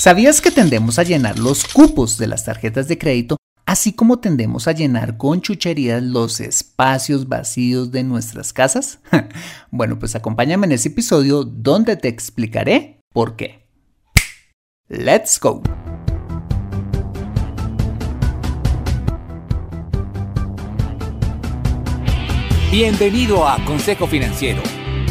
¿Sabías que tendemos a llenar los cupos de las tarjetas de crédito, así como tendemos a llenar con chucherías los espacios vacíos de nuestras casas? bueno, pues acompáñame en ese episodio donde te explicaré por qué. ¡Let's go! Bienvenido a Consejo Financiero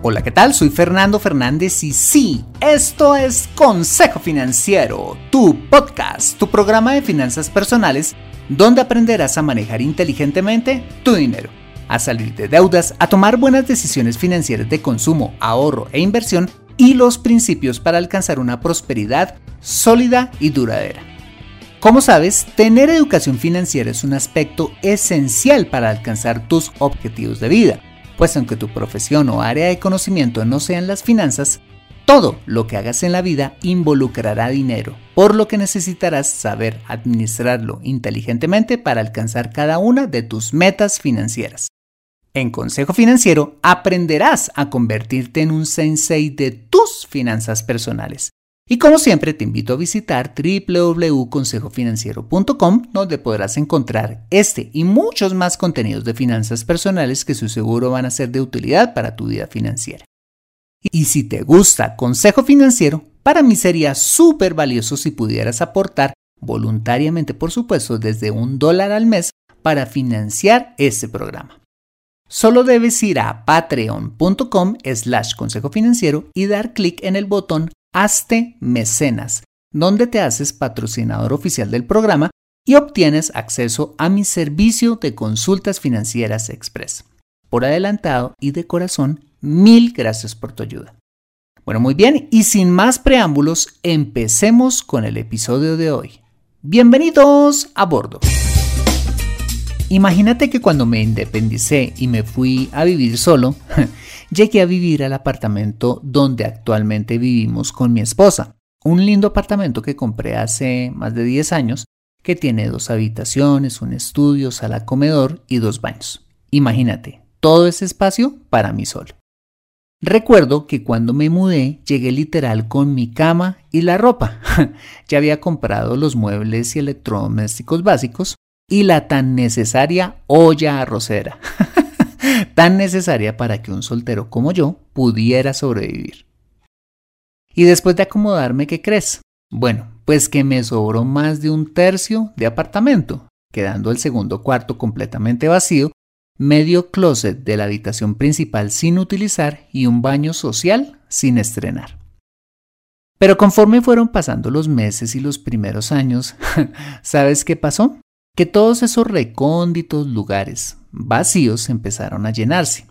Hola, ¿qué tal? Soy Fernando Fernández y sí, esto es Consejo Financiero, tu podcast, tu programa de finanzas personales, donde aprenderás a manejar inteligentemente tu dinero, a salir de deudas, a tomar buenas decisiones financieras de consumo, ahorro e inversión y los principios para alcanzar una prosperidad sólida y duradera. Como sabes, tener educación financiera es un aspecto esencial para alcanzar tus objetivos de vida pues aunque tu profesión o área de conocimiento no sean las finanzas, todo lo que hagas en la vida involucrará dinero, por lo que necesitarás saber administrarlo inteligentemente para alcanzar cada una de tus metas financieras. En Consejo Financiero aprenderás a convertirte en un sensei de tus finanzas personales y como siempre te invito a visitar www.consejofinanciero.com donde podrás encontrar este y muchos más contenidos de finanzas personales que su seguro van a ser de utilidad para tu vida financiera. Y si te gusta Consejo Financiero, para mí sería súper valioso si pudieras aportar voluntariamente, por supuesto, desde un dólar al mes para financiar este programa. Solo debes ir a patreon.com slash consejo financiero y dar clic en el botón Hazte Mecenas, donde te haces patrocinador oficial del programa y obtienes acceso a mi servicio de consultas financieras express. Por adelantado y de corazón, mil gracias por tu ayuda. Bueno, muy bien, y sin más preámbulos, empecemos con el episodio de hoy. Bienvenidos a bordo. Imagínate que cuando me independicé y me fui a vivir solo, llegué a vivir al apartamento donde actualmente vivimos con mi esposa. Un lindo apartamento que compré hace más de 10 años, que tiene dos habitaciones, un estudio, sala comedor y dos baños. Imagínate, todo ese espacio para mí solo. Recuerdo que cuando me mudé llegué literal con mi cama y la ropa. ya había comprado los muebles y electrodomésticos básicos, y la tan necesaria olla arrocera, tan necesaria para que un soltero como yo pudiera sobrevivir. Y después de acomodarme, ¿qué crees? Bueno, pues que me sobró más de un tercio de apartamento, quedando el segundo cuarto completamente vacío, medio closet de la habitación principal sin utilizar y un baño social sin estrenar. Pero conforme fueron pasando los meses y los primeros años, ¿sabes qué pasó? Que todos esos recónditos lugares vacíos empezaron a llenarse,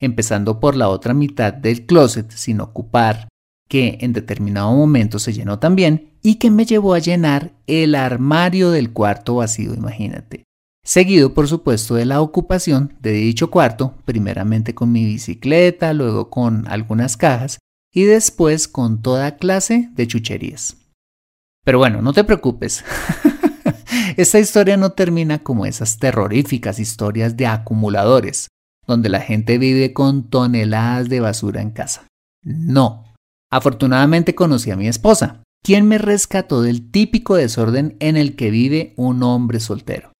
empezando por la otra mitad del closet sin ocupar, que en determinado momento se llenó también y que me llevó a llenar el armario del cuarto vacío, imagínate. Seguido, por supuesto, de la ocupación de dicho cuarto, primeramente con mi bicicleta, luego con algunas cajas y después con toda clase de chucherías. Pero bueno, no te preocupes. Esta historia no termina como esas terroríficas historias de acumuladores, donde la gente vive con toneladas de basura en casa. No. Afortunadamente conocí a mi esposa, quien me rescató del típico desorden en el que vive un hombre soltero,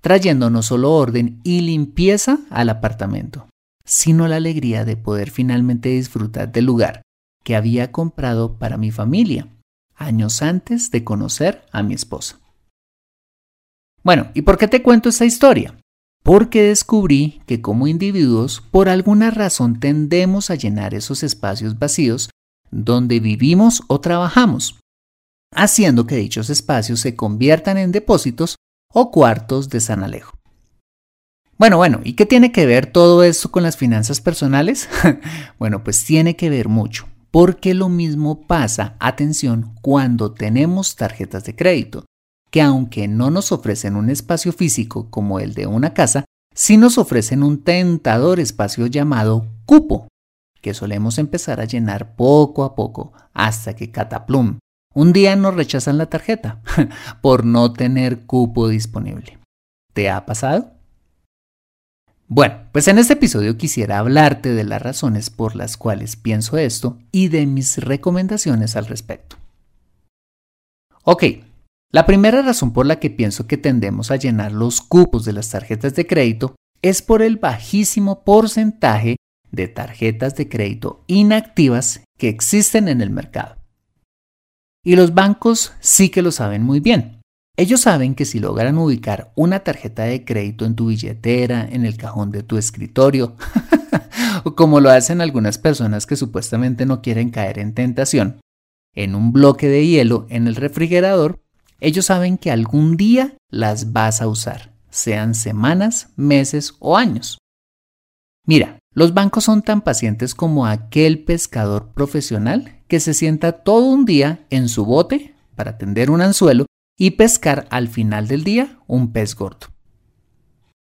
trayendo no solo orden y limpieza al apartamento, sino la alegría de poder finalmente disfrutar del lugar que había comprado para mi familia, años antes de conocer a mi esposa. Bueno, ¿y por qué te cuento esta historia? Porque descubrí que como individuos, por alguna razón tendemos a llenar esos espacios vacíos donde vivimos o trabajamos, haciendo que dichos espacios se conviertan en depósitos o cuartos de San Alejo. Bueno, bueno, ¿y qué tiene que ver todo esto con las finanzas personales? bueno, pues tiene que ver mucho, porque lo mismo pasa, atención, cuando tenemos tarjetas de crédito, que aunque no nos ofrecen un espacio físico como el de una casa, sí nos ofrecen un tentador espacio llamado cupo, que solemos empezar a llenar poco a poco hasta que cataplum. Un día nos rechazan la tarjeta por no tener cupo disponible. ¿Te ha pasado? Bueno, pues en este episodio quisiera hablarte de las razones por las cuales pienso esto y de mis recomendaciones al respecto. Ok, la primera razón por la que pienso que tendemos a llenar los cupos de las tarjetas de crédito es por el bajísimo porcentaje de tarjetas de crédito inactivas que existen en el mercado. Y los bancos sí que lo saben muy bien. Ellos saben que si logran ubicar una tarjeta de crédito en tu billetera, en el cajón de tu escritorio, o como lo hacen algunas personas que supuestamente no quieren caer en tentación, en un bloque de hielo en el refrigerador, ellos saben que algún día las vas a usar, sean semanas, meses o años. Mira, los bancos son tan pacientes como aquel pescador profesional que se sienta todo un día en su bote para tender un anzuelo y pescar al final del día un pez gordo.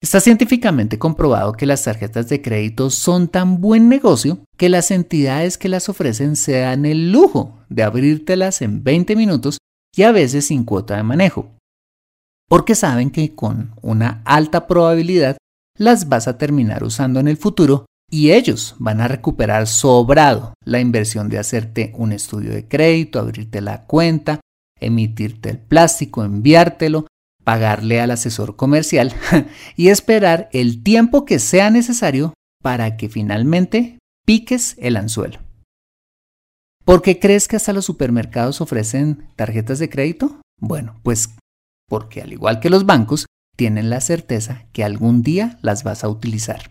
Está científicamente comprobado que las tarjetas de crédito son tan buen negocio que las entidades que las ofrecen se dan el lujo de abrírtelas en 20 minutos y a veces sin cuota de manejo, porque saben que con una alta probabilidad las vas a terminar usando en el futuro y ellos van a recuperar sobrado la inversión de hacerte un estudio de crédito, abrirte la cuenta, emitirte el plástico, enviártelo, pagarle al asesor comercial y esperar el tiempo que sea necesario para que finalmente piques el anzuelo. ¿Por qué crees que hasta los supermercados ofrecen tarjetas de crédito? Bueno, pues porque al igual que los bancos, tienen la certeza que algún día las vas a utilizar.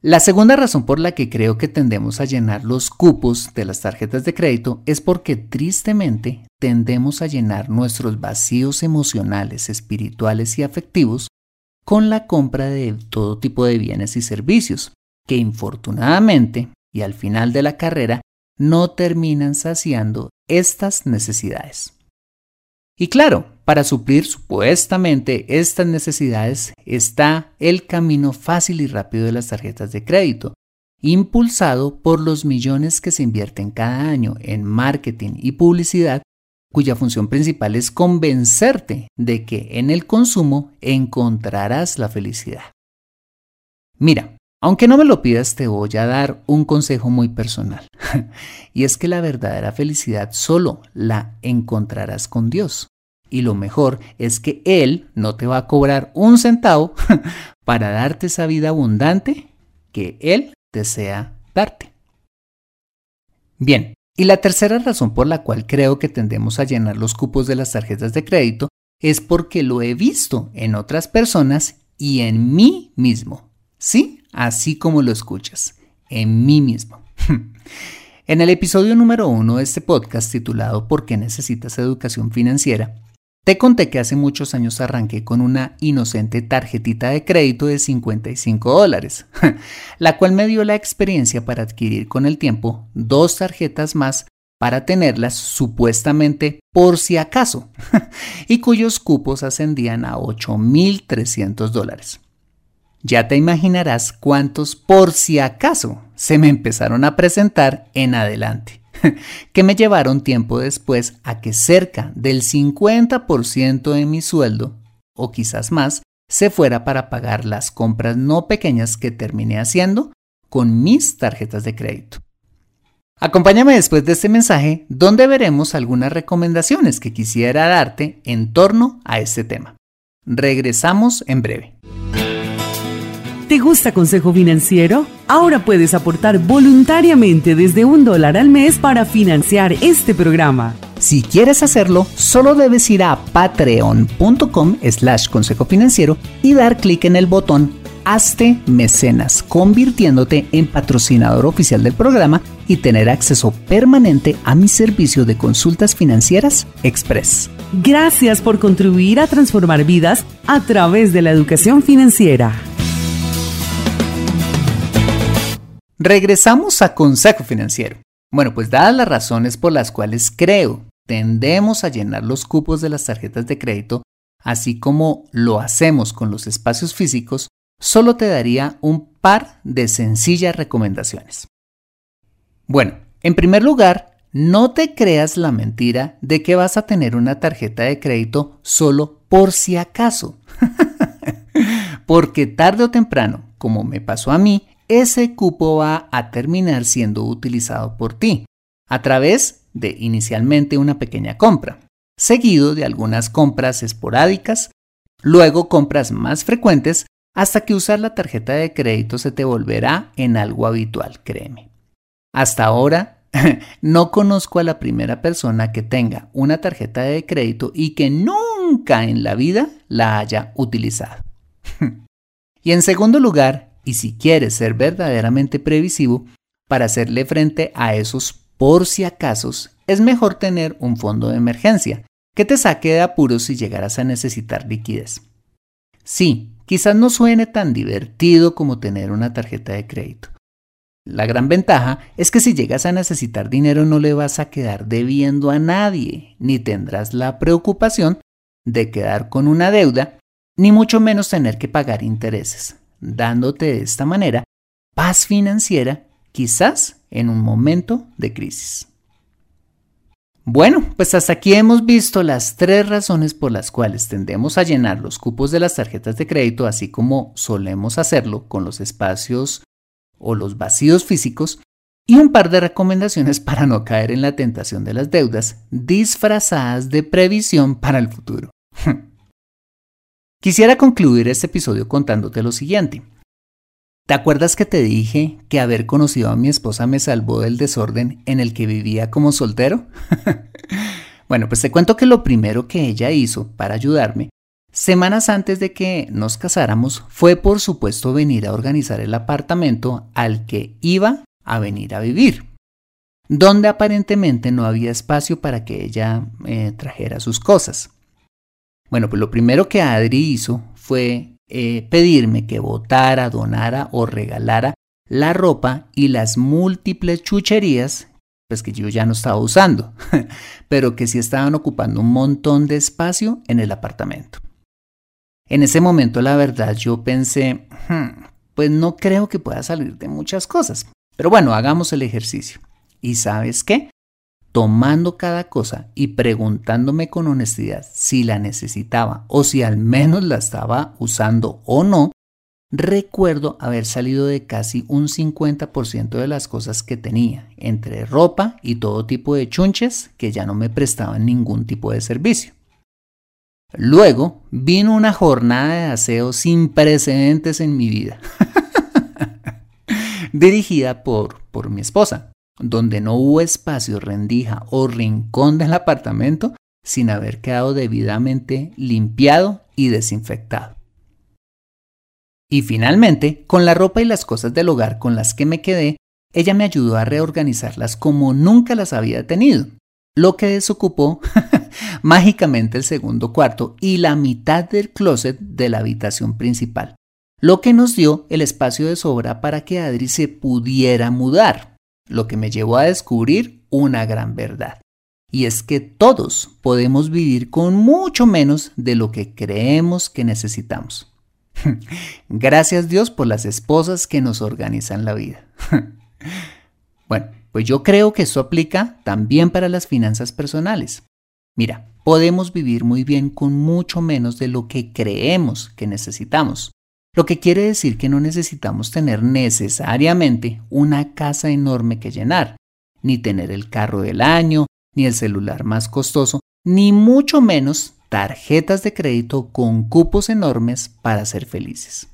La segunda razón por la que creo que tendemos a llenar los cupos de las tarjetas de crédito es porque tristemente tendemos a llenar nuestros vacíos emocionales, espirituales y afectivos con la compra de todo tipo de bienes y servicios, que infortunadamente y al final de la carrera no terminan saciando estas necesidades. Y claro, para suplir supuestamente estas necesidades está el camino fácil y rápido de las tarjetas de crédito, impulsado por los millones que se invierten cada año en marketing y publicidad, cuya función principal es convencerte de que en el consumo encontrarás la felicidad. Mira, aunque no me lo pidas, te voy a dar un consejo muy personal. y es que la verdadera felicidad solo la encontrarás con Dios. Y lo mejor es que Él no te va a cobrar un centavo para darte esa vida abundante que Él desea darte. Bien, y la tercera razón por la cual creo que tendemos a llenar los cupos de las tarjetas de crédito es porque lo he visto en otras personas y en mí mismo. Sí, así como lo escuchas, en mí mismo. En el episodio número uno de este podcast titulado ¿Por qué necesitas educación financiera? Te conté que hace muchos años arranqué con una inocente tarjetita de crédito de 55 dólares, la cual me dio la experiencia para adquirir con el tiempo dos tarjetas más para tenerlas supuestamente por si acaso, y cuyos cupos ascendían a 8.300 dólares. Ya te imaginarás cuántos por si acaso se me empezaron a presentar en adelante. que me llevaron tiempo después a que cerca del 50% de mi sueldo, o quizás más, se fuera para pagar las compras no pequeñas que terminé haciendo con mis tarjetas de crédito. Acompáñame después de este mensaje donde veremos algunas recomendaciones que quisiera darte en torno a este tema. Regresamos en breve. ¿Te gusta Consejo Financiero? Ahora puedes aportar voluntariamente desde un dólar al mes para financiar este programa. Si quieres hacerlo, solo debes ir a patreon.com slash consejo financiero y dar clic en el botón Hazte Mecenas, convirtiéndote en patrocinador oficial del programa y tener acceso permanente a mi servicio de consultas financieras Express. Gracias por contribuir a transformar vidas a través de la educación financiera. Regresamos a Consejo Financiero. Bueno, pues dadas las razones por las cuales creo tendemos a llenar los cupos de las tarjetas de crédito, así como lo hacemos con los espacios físicos, solo te daría un par de sencillas recomendaciones. Bueno, en primer lugar, no te creas la mentira de que vas a tener una tarjeta de crédito solo por si acaso. Porque tarde o temprano, como me pasó a mí, ese cupo va a terminar siendo utilizado por ti a través de inicialmente una pequeña compra, seguido de algunas compras esporádicas, luego compras más frecuentes hasta que usar la tarjeta de crédito se te volverá en algo habitual, créeme. Hasta ahora no conozco a la primera persona que tenga una tarjeta de crédito y que nunca en la vida la haya utilizado. y en segundo lugar, y si quieres ser verdaderamente previsivo, para hacerle frente a esos por si acaso, es mejor tener un fondo de emergencia que te saque de apuros si llegaras a necesitar liquidez. Sí, quizás no suene tan divertido como tener una tarjeta de crédito. La gran ventaja es que si llegas a necesitar dinero no le vas a quedar debiendo a nadie, ni tendrás la preocupación de quedar con una deuda, ni mucho menos tener que pagar intereses, dándote de esta manera paz financiera, quizás en un momento de crisis. Bueno, pues hasta aquí hemos visto las tres razones por las cuales tendemos a llenar los cupos de las tarjetas de crédito, así como solemos hacerlo con los espacios o los vacíos físicos, y un par de recomendaciones para no caer en la tentación de las deudas disfrazadas de previsión para el futuro. Quisiera concluir este episodio contándote lo siguiente. ¿Te acuerdas que te dije que haber conocido a mi esposa me salvó del desorden en el que vivía como soltero? bueno, pues te cuento que lo primero que ella hizo para ayudarme, semanas antes de que nos casáramos, fue por supuesto venir a organizar el apartamento al que iba a venir a vivir, donde aparentemente no había espacio para que ella eh, trajera sus cosas. Bueno, pues lo primero que Adri hizo fue eh, pedirme que votara, donara o regalara la ropa y las múltiples chucherías pues que yo ya no estaba usando, pero que sí estaban ocupando un montón de espacio en el apartamento. En ese momento, la verdad, yo pensé, hmm, pues no creo que pueda salir de muchas cosas. Pero bueno, hagamos el ejercicio. ¿Y sabes qué? Tomando cada cosa y preguntándome con honestidad si la necesitaba o si al menos la estaba usando o no, recuerdo haber salido de casi un 50% de las cosas que tenía, entre ropa y todo tipo de chunches que ya no me prestaban ningún tipo de servicio. Luego vino una jornada de aseo sin precedentes en mi vida, dirigida por, por mi esposa, donde no hubo espacio, rendija o rincón del apartamento sin haber quedado debidamente limpiado y desinfectado. Y finalmente, con la ropa y las cosas del hogar con las que me quedé, ella me ayudó a reorganizarlas como nunca las había tenido, lo que desocupó mágicamente el segundo cuarto y la mitad del closet de la habitación principal, lo que nos dio el espacio de sobra para que Adri se pudiera mudar lo que me llevó a descubrir una gran verdad. Y es que todos podemos vivir con mucho menos de lo que creemos que necesitamos. Gracias Dios por las esposas que nos organizan la vida. bueno, pues yo creo que eso aplica también para las finanzas personales. Mira, podemos vivir muy bien con mucho menos de lo que creemos que necesitamos. Lo que quiere decir que no necesitamos tener necesariamente una casa enorme que llenar, ni tener el carro del año, ni el celular más costoso, ni mucho menos tarjetas de crédito con cupos enormes para ser felices.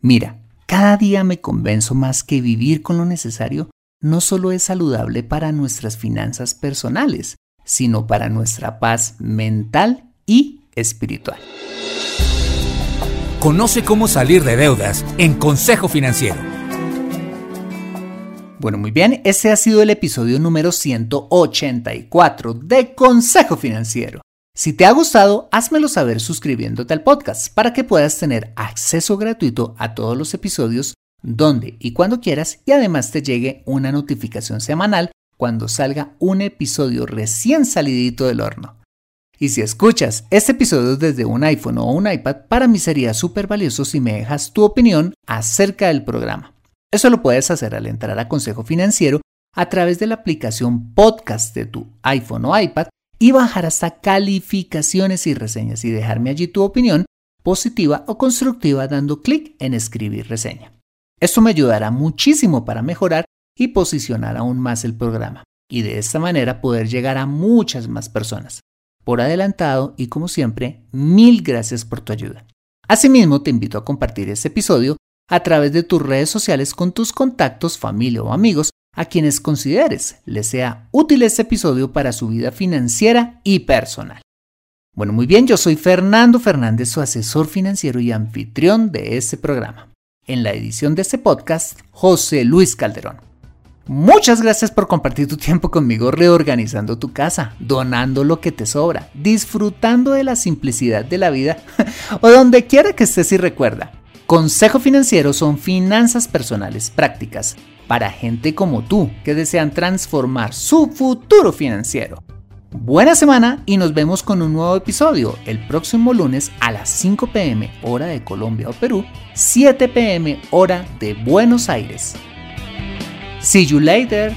Mira, cada día me convenzo más que vivir con lo necesario no solo es saludable para nuestras finanzas personales, sino para nuestra paz mental y espiritual. Conoce cómo salir de deudas en Consejo Financiero. Bueno, muy bien, ese ha sido el episodio número 184 de Consejo Financiero. Si te ha gustado, házmelo saber suscribiéndote al podcast para que puedas tener acceso gratuito a todos los episodios donde y cuando quieras y además te llegue una notificación semanal cuando salga un episodio recién salidito del horno. Y si escuchas este episodio desde un iPhone o un iPad, para mí sería súper valioso si me dejas tu opinión acerca del programa. Eso lo puedes hacer al entrar a Consejo Financiero a través de la aplicación podcast de tu iPhone o iPad y bajar hasta calificaciones y reseñas y dejarme allí tu opinión positiva o constructiva dando clic en escribir reseña. Esto me ayudará muchísimo para mejorar y posicionar aún más el programa y de esta manera poder llegar a muchas más personas. Por adelantado y como siempre, mil gracias por tu ayuda. Asimismo, te invito a compartir este episodio a través de tus redes sociales con tus contactos, familia o amigos a quienes consideres les sea útil este episodio para su vida financiera y personal. Bueno, muy bien, yo soy Fernando Fernández, su asesor financiero y anfitrión de este programa. En la edición de este podcast, José Luis Calderón. Muchas gracias por compartir tu tiempo conmigo reorganizando tu casa, donando lo que te sobra, disfrutando de la simplicidad de la vida o donde quiera que estés y recuerda. Consejo Financiero son finanzas personales prácticas para gente como tú que desean transformar su futuro financiero. Buena semana y nos vemos con un nuevo episodio el próximo lunes a las 5 pm hora de Colombia o Perú, 7 pm hora de Buenos Aires. See you later.